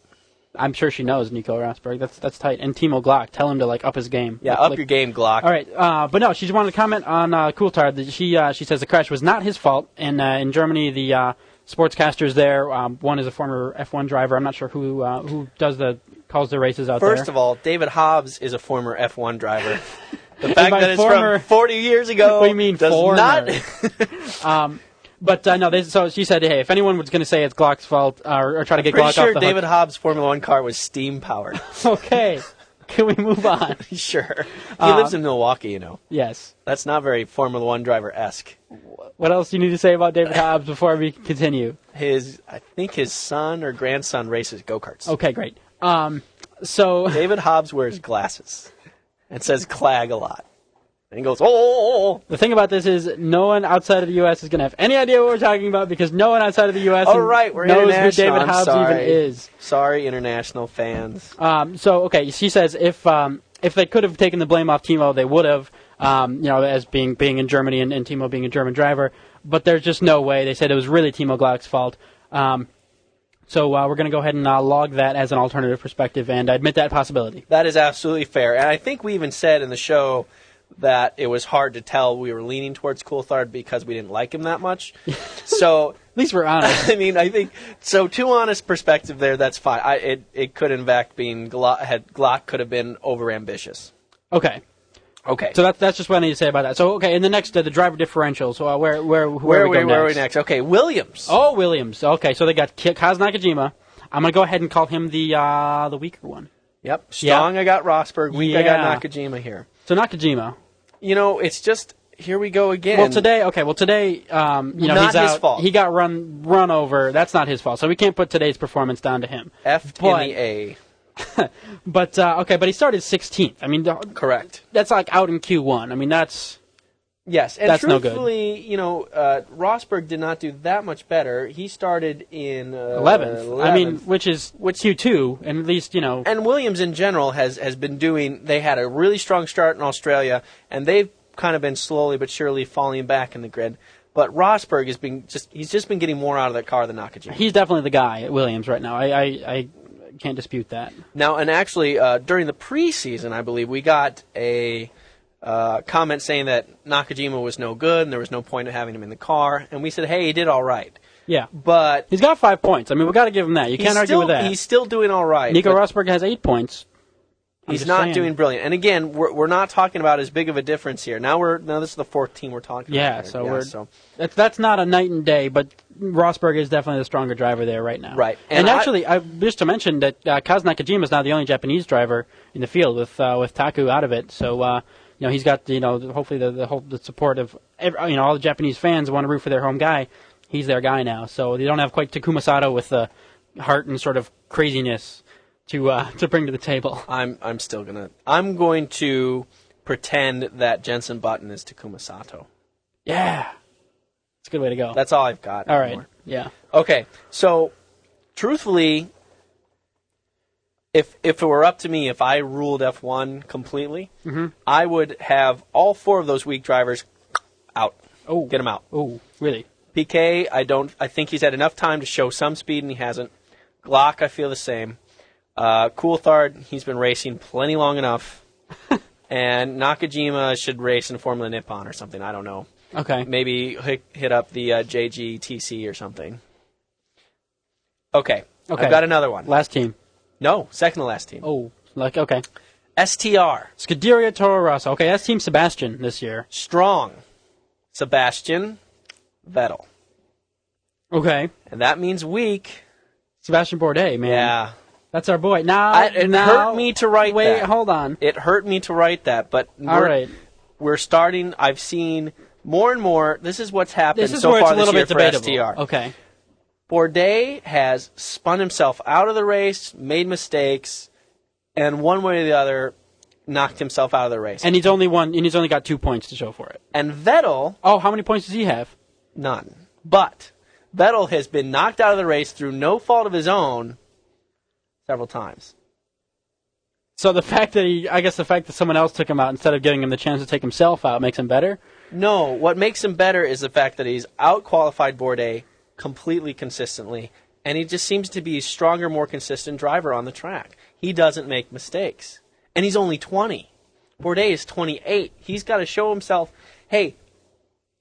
I'm sure she knows Nico Rosberg. That's that's tight. And Timo Glock, tell him to like up his game. Yeah, Like- up like- your game, Glock. All right, uh, but no, she just wanted to comment on uh, Coulthard. that She uh, she says the crash was not his fault. And uh, in Germany, the uh, sportscasters there, um, one is a former F1 driver. I'm not sure who uh, who does the calls the races out First there. of all, David Hobbs is a former F1 driver. The fact that it's former- from 40 years ago What do you mean, does former? not. um, but uh, no, they, so she said, hey, if anyone was going to say it's Glock's fault uh, or, or try to get Glock sure off the David Hobbs' Formula One car was steam powered. Okay, can we move on? sure. He Uh, lives in Milwaukee, you know. Yes. That's not very Formula One driver esque. What else do you need to say about David Hobbs before we continue? His, I think his son or grandson races go karts. Okay, great. Um, so David Hobbs wears glasses and says clag a lot. And he goes, oh, oh, oh. the thing about this is, no one outside of the U.S. is going to have any idea what we're talking about because no one outside of the U.S. Oh, right, we're knows who. David Hobbs even is. Sorry, international fans. Um, so okay, she says if um, if they could have taken the blame off Timo, they would have. Um, you know, as being being in Germany and, and Timo being a German driver, but there's just no way. They said it was really Timo Glock's fault. Um, so uh, we're going to go ahead and uh, log that as an alternative perspective and admit that possibility. That is absolutely fair. And I think we even said in the show that it was hard to tell we were leaning towards Coulthard because we didn't like him that much. so, At least we're honest. I mean, I think so. Too honest perspective there. That's fine. I, it it could in fact been Glock had Glock could have been over ambitious. okay, Okay. so that's that's just what I need to say about that. So okay, in the next uh, the driver differential. So uh, where where where, where are we we, where are we next? Okay, Williams. Oh, Williams. Okay, so they got Ki- Kaz Nakajima. I'm going to go ahead and call him the uh, the weaker one. Yep. Strong. I got Rosberg. Weak. I got Nakajima here. So Nakajima. You know, it's just here we go again. Well, today, okay. Well, today, um, you know, Not he's his out. fault. He got run run over. That's not his fault. So we can't put today's performance down to him. F in the A. But uh, okay, but he started 16th. I mean, Correct. that's like out in Q1. I mean, that's Yes, and That's no good. you know, uh, Rosberg did not do that much better. He started in uh, 11th. I mean, which is which Q2, and at least you know. and Williams in general has has been doing. They had a really strong start in Australia, and they've kind of been slowly but surely falling back in the grid. But Rosberg has been just he's just been getting more out of that car than Nakajima. He's definitely the guy at Williams right now. I I, I can't dispute that. Now, and actually, uh, during the preseason, I believe we got a uh, comment saying that Nakajima was no good and there was no point in having him in the car, and we said, hey, he did all right. Yeah. but He's got five points. I mean, we got to give him that. You can't argue still, with that. He's still doing all right. Nico Rosberg has eight points. I'm He's not saying. doing brilliant. And again, we're, we're not talking about as big of a difference here. Now we're now this is the fourth team we're talking Yeah, about. here. so we're so that's that's not a night and day, but Rosberg is definitely the stronger driver there right now. Right. And, And I- actually, I, just to mention that uh, Kaz Nakajima is now the only Japanese driver in the field with uh, with Taku out of it. So uh, you know he's got you know hopefully the the, whole, the support of every, you know all the Japanese fans want to root for their home guy. He's their guy now. So they don't have quite Takuma Sato with the heart and sort of craziness to uh, to bring to the table. I'm I'm still gonna I'm going to pretend that Jensen Button is Takuma Sato. Yeah, a good way to go. That's all I've got. all right. anymore. Yeah. Okay, so truthfully, if if it were up to me, if I ruled F1 completely, Mm-hmm. I would have all four of those weak drivers out. Oh, Get them out. Oh, really? PK, I don't. I think he's had enough time to show some speed, and he hasn't. Glock, I feel the same. Uh, Coulthard, he's been racing plenty long enough. and Nakajima should race in Formula Nippon or something. I don't know. Okay. Maybe hit, hit up the uh, JGTC or something. Okay. Okay. I've got another one. Last team. No, second to last team. Oh, like okay. STR. Scuderia Toro Rosso. Okay, that's Team Sebastian this year. Strong. Sebastian Vettel. Okay. And that means weak. Sebastian Bourdais, man. Yeah. That's our boy. Now, I- it now, hurt me to write Wait, that. hold on. It hurt me to write that, but All we're, right. we're starting. I've seen more and more. This is what's happened This is so where far it's a little this bit year for. STR. Okay. Bourdais has spun himself out of the race, made mistakes, and one way or the other knocked himself out of the race. And he's only one. And he's only got two points to show for it. And Vettel, Oh, how many points does he have? none. But Vettel has been knocked out of the race through no fault of his own several times. So the fact that he, I guess the fact that someone else took him out instead of giving him the chance to take himself out makes him better. No, what makes him better is the fact that he's outqualified Bourdais completely consistently, and he just seems to be a stronger, more consistent driver on the track. He doesn't make mistakes. And he's only 20. Bourdais is 28. He's got to show himself, hey,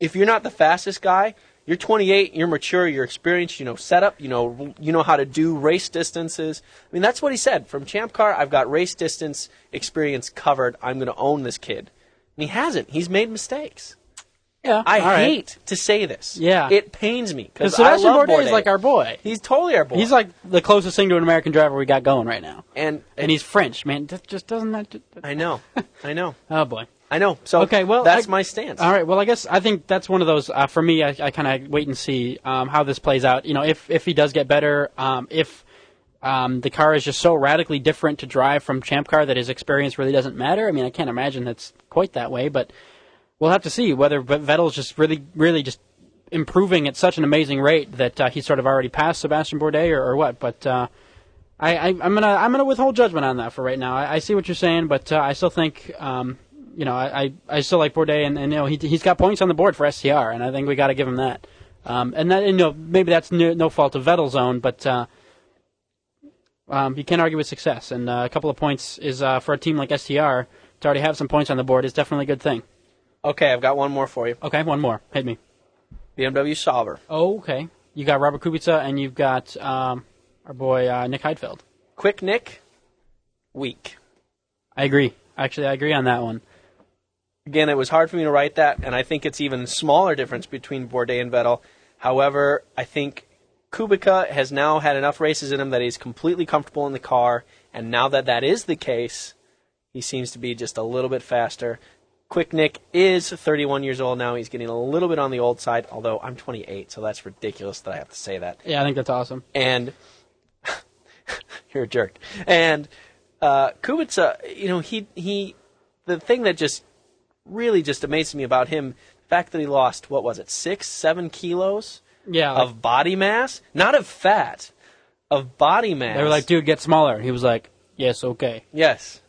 if you're not the fastest guy, you're 28, you're mature, you're experienced, you know setup, you know you know how to do race distances. I mean, that's what he said. From Champ Car, I've got race distance experience covered. I'm going to own this kid. And he hasn't. He's made mistakes. Yeah. I all right. hate to say this. Yeah. It pains me Because Sebastian Bourdais is like our boy. He's totally our boy. He's like the closest thing to an American driver we got going right now. and And he's French, man. That just doesn't that. I know, I know, oh boy. I know. So Okay, well, that's I- my stance. All right. Well, I guess I think that's one of those. Uh, for me, I, I kind of wait and see um, how this plays out. You know, if if he does get better, um, if um, the car is just so radically different to drive from Champ Car that his experience really doesn't matter. I mean, I can't imagine that's quite that way, but we'll have to see whether Vettel's just really, really just improving at such an amazing rate that uh, he's sort of already passed Sebastian Bourdais or, or what. But uh, I, I, I'm gonna I'm gonna withhold judgment on that for right now. I, I see what you're saying, but uh, I still think. Um, you know, I, I, still like Bourdais, and, and you know he he's got points on the board for STR, and I think we got to give him that. Um, and that you know maybe that's no, no fault of Vettel's own, but uh, um, you can't argue with success. And uh, a couple of points is uh, for a team like STR to already have some points on the board is definitely a good thing. Okay, I've got one more for you. Okay, one more, hit me. BMW Sauber. Oh, okay. You got Robert Kubica, and you've got um, our boy uh, Nick Heidfeld. Quick Nick, weak. I agree. Actually, I agree on that one. Again, it was hard for me to write that, and I think it's even smaller difference between Bourdais and Vettel. However, I think Kubica has now had enough races in him that he's completely comfortable in the car, and now that that is the case, he seems to be just a little bit faster. Quick Nick is 31 years old now. He's getting a little bit on the old side, although I'm 28, so that's ridiculous that I have to say that. Yeah, I think that's awesome. and you're a jerk. And uh, Kubica, you know, he he, the thing that just really just amazes me about him, the fact that he lost what was it, six, seven kilos Yeah, like, of body mass, not of fat, of body mass. they were like, "Dude, get smaller." He was like, "Yes, okay." yes,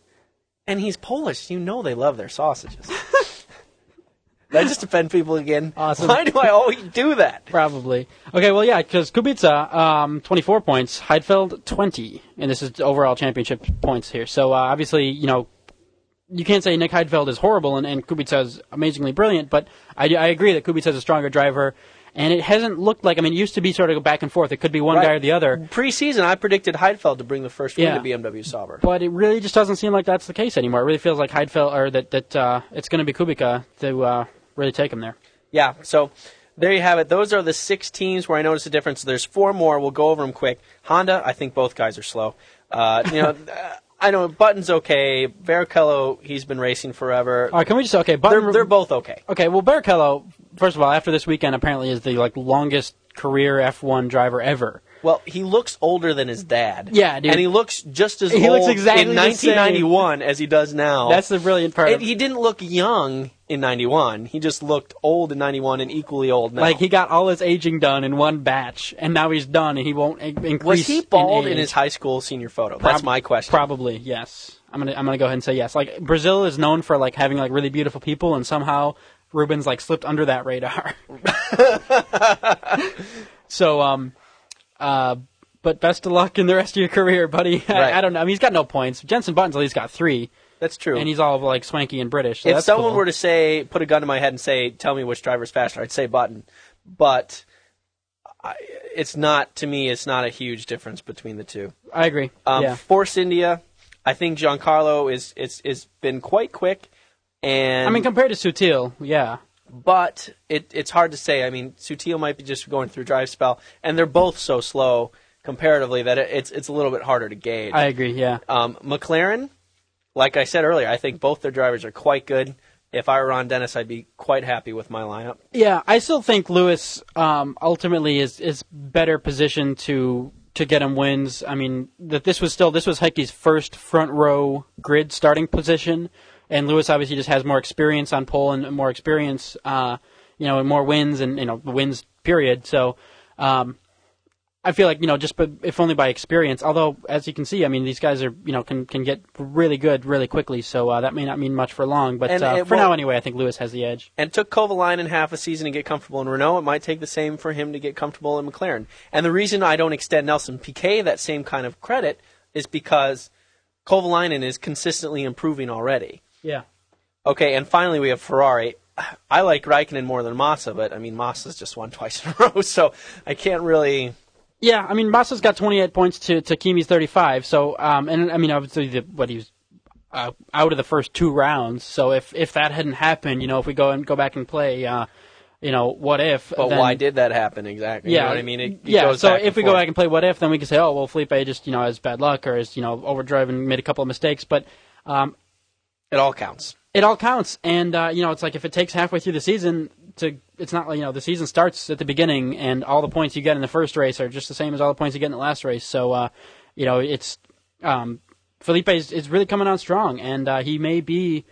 and he's Polish. You know they love their sausages. Did I just offend people again? Awesome. Why do I always do that? Probably. Okay, well, yeah, because Kubica, um, 24 points, Heidfeld, 20, and this is overall championship points here. So, uh, obviously, you know, you can't say Nick Heidfeld is horrible and, and Kubica is amazingly brilliant, but I, I agree that Kubica is a stronger driver. And it hasn't looked like. I mean, it used to be sort of back and forth. It could be one Right. guy or the other, Preseason, I predicted Heidfeld to bring the first win Yeah. to BMW Sauber. but it really just doesn't seem like that's the case anymore. It really feels like Heidfeld or that that uh, it's going to be Kubica to uh, really take him there. Yeah, so there you have it. Those are the six teams where I noticed a difference. There's four more. We'll go over them quick. Honda, I think both guys are slow. Uh, you know, uh, I know Button's okay. Barrichello, he's been racing forever. All right, can we just okay? They're, Button, they're both okay. Okay, well, Barrichello, first of all, after this weekend, apparently is the like longest career F1 driver ever. Well, he looks older than his dad. Yeah, dude. And he looks just as He old looks exactly in the 1991 as he does now. That's the brilliant part. And he didn't look young in 91. He just looked old in 91 and equally old now. like he got all his aging done in one batch, and now he's done, and he won't in- increase. was he bald in, age. his high school senior photo? That's my question. Probably yes. I'm gonna I'm gonna go ahead and say yes. Like Brazil is known for like having like really beautiful people, and somehow Rubens like slipped under that radar. so um, uh, but best of luck in the rest of your career, buddy. I, Right. I don't know. I mean, he's got no points. Jensen Button's at least got three, That's true. and he's all like swanky and British. So if someone cool. were to say, put a gun to my head and say, "Tell me which driver's faster," I'd say Button. But I, it's not to me. It's not a huge difference between the two. I agree. Um, yeah. Force India, I think Giancarlo is is is been quite quick, and I mean, compared to Sutil, yeah. but it, it's hard to say. I mean, Sutil might be just going through drive spell, and they're both so slow comparatively that it, it's it's a little bit harder to gauge. I agree. Yeah. Um, McLaren, like I said earlier, I think both their drivers are quite good. If I were Ron Dennis, I'd be quite happy with my lineup. Yeah, I still think Lewis um, ultimately is is better positioned to to get him wins. I mean, that this was still this was Heikki's first front row grid starting position, and Lewis obviously just has more experience on pole and more experience, uh, you know, and more wins and you know wins period. So. Um, I feel like you know, just but if only by experience. Although, as you can see, I mean, these guys are you know can can get really good really quickly. So uh, that may not mean much for long, but And uh, it for won't- now anyway, I think Lewis has the edge. And it took Kovalainen half a season to get comfortable in Renault. It might take the same for him to get comfortable in McLaren. And the reason I don't extend Nelson Piquet that same kind of credit is because Kovalainen is consistently improving already. Yeah. Okay, and finally we have Ferrari. I like Raikkonen more than Massa, but I mean Massa's just won twice in a row, so I can't really. Yeah, I mean, Massa's got 28 points to, to Kimi's 35. So, um, and I mean, obviously, the, what he was uh, out of the first two rounds. So, if if that hadn't happened, you know, if we go and go back and play, uh, you know, what if? But then- why did that happen exactly? Yeah, you know what I mean. It, it yeah. So if we go back and play what if, then we can say, oh well, Felipe just you know has bad luck or is you know overdriven, made a couple of mistakes, but. Um, it all counts. it all counts, and uh, you know it's like if it takes halfway through the season to, it's not like you know the season starts at the beginning, and all the points you get in the first race are just the same as all the points you get in the last race. So uh, you know it's um, Felipe is, is really coming on strong, and uh, he may be.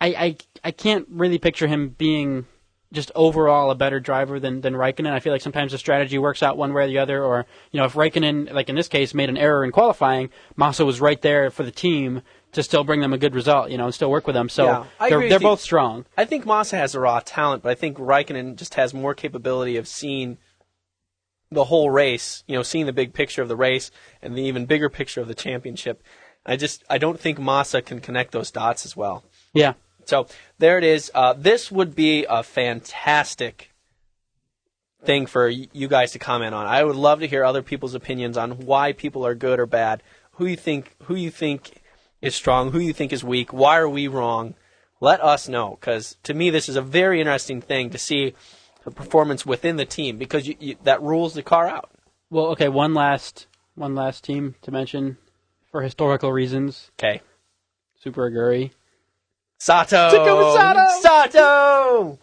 I, I I can't really picture him being just overall a better driver than than Raikkonen. I feel like sometimes the strategy works out one way or the other, or you know if Raikkonen, like in this case, made an error in qualifying, Massa was right there for the team to still bring them a good result, you know, and still work with them. So Yeah, I they're they're both strong. I think Massa has a raw talent, but I think Raikkonen just has more capability of seeing the whole race, you know, seeing the big picture of the race and the even bigger picture of the championship. I just I don't think Massa can connect those dots as well. Yeah. So there it is. Uh, this would be a fantastic thing for you guys to comment on. I would love to hear other people's opinions on why people are good or bad. Who you think who you think is strong, who you think is weak. Why are we wrong? Let us know because to me this is a very interesting thing to see the performance within the team because you, you, that rules the car out. Well, okay. One last one last team to mention for historical reasons. Okay. Super Aguri. Sato. Sato! Sato.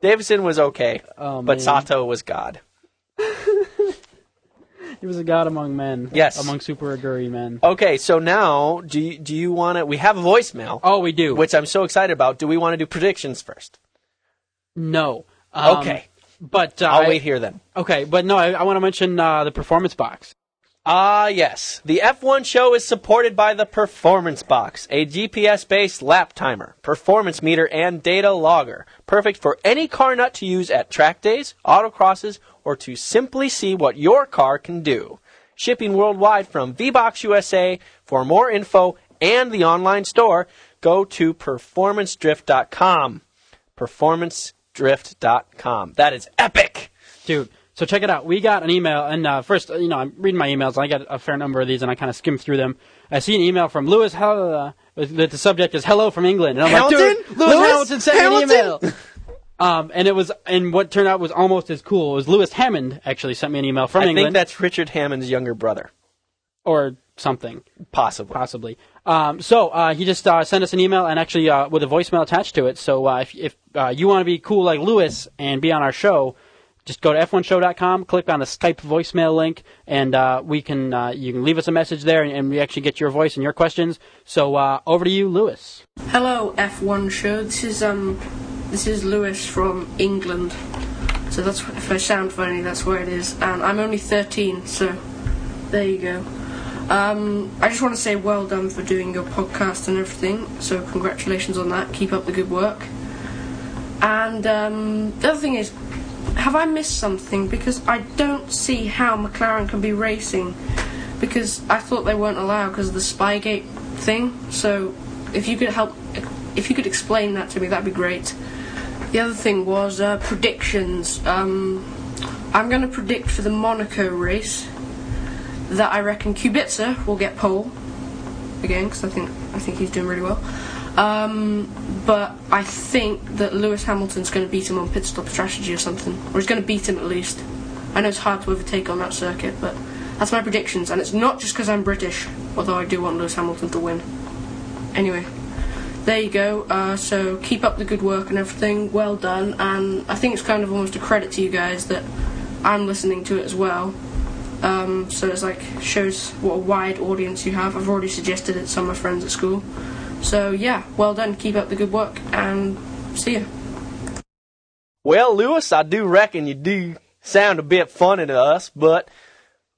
Davidson was okay, Oh, but man. Sato was God. He was a god among men. Yes. Among Super Aguri men. Okay, so now do you, do you want to? We have a voicemail, Oh, we do. which I'm so excited about. Do we want to do predictions first? no. Um, Okay, But uh, I'll I- wait here then. Okay, but no, I, I want to mention uh, the performance box. Ah, yes. The F1 show is supported by the Performance Box, a GPS based lap timer, performance meter, and data logger. Perfect for any car nut to use at track days, autocrosses, or to simply see what your car can do. Shipping worldwide from VBox USA. For more info and the online store, go to performancedrift.com. Performancedrift.com. That is epic! dude. So check it out. We got an email, and uh, first, you know, I'm reading my emails. And I got a fair number of these, and I kind of skim through them. I see an email from Lewis. Hel- uh, the subject is "Hello from England," and I'm Hamilton? like, dude, Lewis, Lewis Hamilton sent me an email. Um, and it was, and what turned out was almost as cool. It was Lewis Hammond actually sent me an email from England. I England, think that's Richard Hammond's younger brother, or something. possibly. possibly. Um, so uh, he just uh, sent us an email and actually uh, with a voicemail attached to it. So uh, if, if uh, you want to be cool like Lewis and be on our show, just go to f1show.com, click on the Skype voicemail link, and uh, we can uh, you can leave us a message there, and, and we actually get your voice and your questions. So uh, over to you, Lewis. Hello, F1 show. This is um, this is Lewis from England. So that's if I sound funny, that's where it is. And I'm only 13, so there you go. Um, I just want to say well done for doing your podcast and everything. So congratulations on that. Keep up the good work. And um, the other thing is, have I missed something? Because I don't see how McLaren can be racing. Because I thought they weren't allowed because of the Spygate thing. So if you could help, if you could explain that to me, that'd be great. The other thing was uh, predictions. Um, I'm going to predict for the Monaco race that I reckon Kubica will get pole again because I think I think he's doing really well. Um, but I think that Lewis Hamilton's going to beat him on pit stop strategy or something, or he's going to beat him at least. I know it's hard to overtake on that circuit, but that's my predictions, and it's not just because I'm British, although I do want Lewis Hamilton to win. Anyway, there you go. Uh, so keep up the good work and everything. Well done, and I think it's kind of almost a credit to you guys that I'm listening to it as well. Um, so it's like shows what a wide audience you have. I've already suggested it to some of my friends at school. So yeah, well done. Keep up the good work, and see ya. Well, Lewis, I do reckon you do sound a bit funny to us, but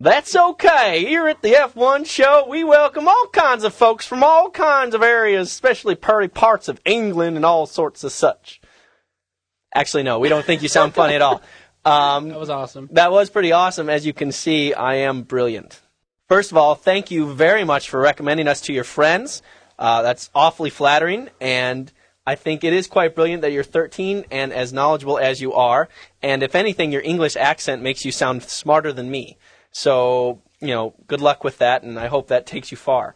that's okay. Here at the F1 show, we welcome all kinds of folks from all kinds of areas, especially pretty parts of England and all sorts of such. Actually, no, we don't think you sound funny at all. Um, That was awesome. that was pretty awesome. As you can see, I am brilliant. First of all, thank you very much for recommending us to your friends. Uh, that's awfully flattering, and I think it is quite brilliant that you're 13 and as knowledgeable as you are. And if anything, your English accent makes you sound smarter than me. So, you know, good luck with that, and I hope that takes you far.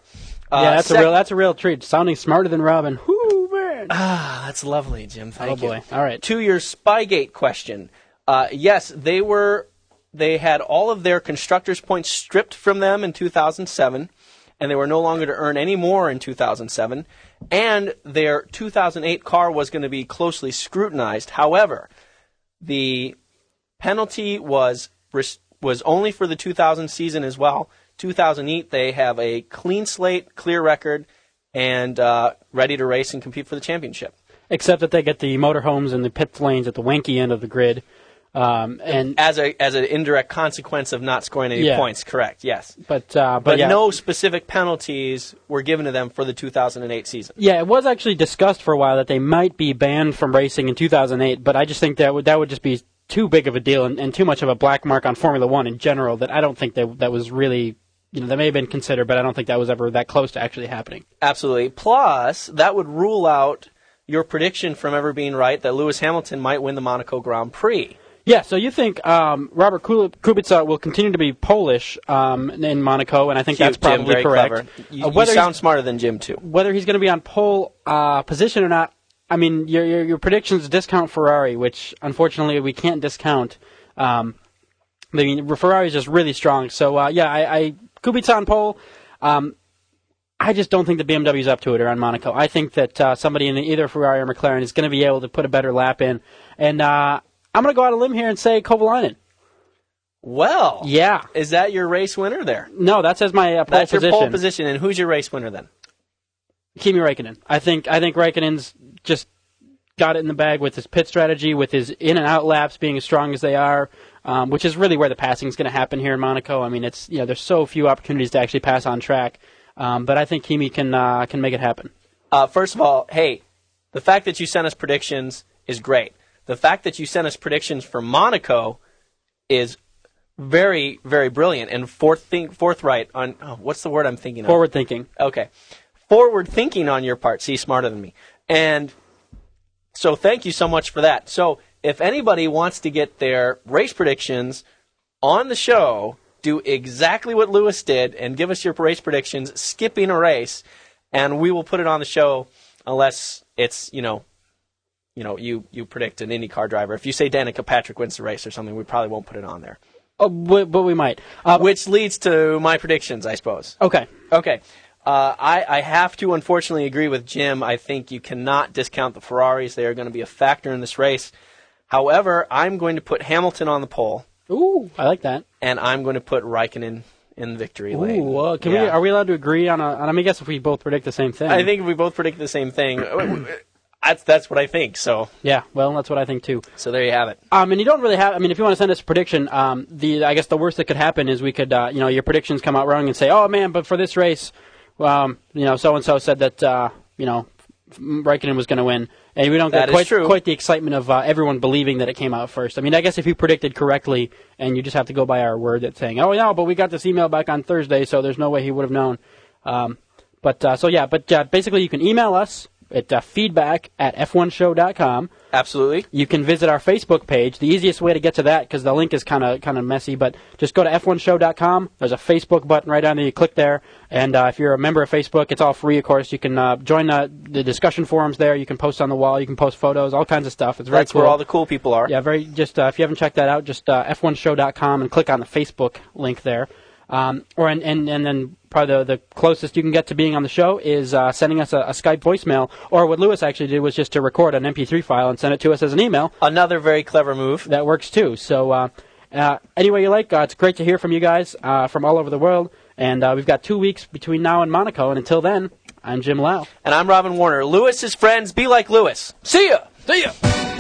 Uh, yeah, that's sec- a real that's a real treat. Sounding smarter than Robin. Whoo man. Ah, that's lovely, Jim. Thank oh boy. All right. to your Spygate question, uh, yes, they were. They had all of their constructors' points stripped from them in 2007, and they were no longer to earn any more in 2007. And their 2008 car was going to be closely scrutinized. However, the penalty was res- was only for the 2000 season as well. 2008, they have a clean slate, clear record, and uh, ready to race and compete for the championship. Except that they get the motorhomes and the pit lanes at the wanky end of the grid. Um, and as a as an indirect consequence of not scoring any Yeah. points. Correct. Yes, but uh, but, but yeah. no specific penalties were given to them for the 2008 season. Yeah, it was actually discussed for a while that they might be banned from racing in 2008, but I just think that would that would just be too big of a deal and, and too much of a black mark on Formula One in general. That I don't think that that was really you know that may have been considered, but I don't think that was ever that close to actually happening. Absolutely. Plus, that would rule out your prediction from ever being right that Lewis Hamilton might win the Monaco Grand Prix. Yeah, so you think um, Robert Kubica will continue to be Polish um, in Monaco, and I think that's Cute, Jim, probably very correct. clever. You, Uh, you sound smarter than Jim too. whether he's going to be on pole uh, position or not, I mean, your, your your predictions discount Ferrari, which unfortunately we can't discount. Um, I mean, Ferrari is just really strong. So uh, yeah, I, I Kubica on pole. Um, I just don't think the BMW's up to it around Monaco. I think that uh, somebody in either Ferrari or McLaren is going to be able to put a better lap in, and uh, I'm going to go out a limb here and say Kovalainen. Well, Yeah, is that your race winner there? no, that says my uh, pole That's position. your pole position, and who's your race winner then? Kimi Raikkonen. I think I think Raikkonen's just got it in the bag with his pit strategy, with his in and out laps being as strong as they are, um, which is really where the passing is going to happen here in Monaco. I mean, it's you know there's so few opportunities to actually pass on track, um, but I think Kimi can uh, can make it happen. Uh, first of all, hey, the fact that you sent us predictions is great. The fact that you sent us predictions for Monaco is very, very brilliant and forth think, forthright on oh, what's the word I'm thinking of? Forward thinking. Okay. Forward thinking on your part. See, smarter than me. And so thank you so much for that. So if anybody wants to get their race predictions on the show, do exactly what Lewis did and give us your race predictions, skipping a race, and we will put it on the show unless it's you know. You know, you, you predict an IndyCar driver. If you say Danica Patrick wins the race or something, we probably won't put it on there. Oh, but, but we might. Uh, Which leads to my predictions, I suppose. okay. Okay. Uh, I, I have to unfortunately agree with Jim. I think you cannot discount the Ferraris. They are going to be a factor in this race. However, I'm going to put Hamilton on the pole, Ooh, I like that. and I'm going to put Raikkonen in the victory lane. Ooh, uh, can we? Are we allowed to agree on a? I mean, I guess if we both predict the same thing. I think if we both predict the same thing, that's that's what I think. So Yeah. Well, that's what I think too. so there you have it. Um, and you don't really have. I mean, if you want to send us a prediction, um, the I guess the worst that could happen is we could, uh, you know, your predictions come out wrong and say, oh man, but for this race, um, you know, so and so said that, uh, you know, Raikkonen was going to win, and we don't That get quite quite the excitement of uh, everyone believing that it came out first. I mean, I guess if you predicted correctly, and you just have to go by our word that's saying, oh no, but we got this email back on Thursday, so there's no way he would have known. Um, but uh, so yeah, but uh, basically, you can email us at uh, feedback at f1show.com. Absolutely. You can visit our Facebook page. The easiest way to get to that, because the link is kind of kind of messy, but just go to f1show.com. There's a Facebook button right down there. You click there, and uh, if you're a member of Facebook, it's all free. Of course, you can uh, join uh, the discussion forums there. You can post on the wall. You can post photos, all kinds of stuff. It's very That's cool. where all the cool people are. Yeah, very. Just uh, if you haven't checked that out, just uh, f1show.com and click on the Facebook link there. Um, or and, and and then probably the, the closest you can get to being on the show is uh, sending us a, a Skype voicemail. Or what Lewis actually did was just to record an MP3 file and send it to us as an email. Another very clever move. That works too. So uh, uh, anyway you like, uh, it's great to hear from you guys uh, from all over the world. And uh, we've got two weeks between now and Monaco. And until then, I'm Jim Lau. And I'm Robin Warner. Lewis's friends be like Lewis. See ya. See ya.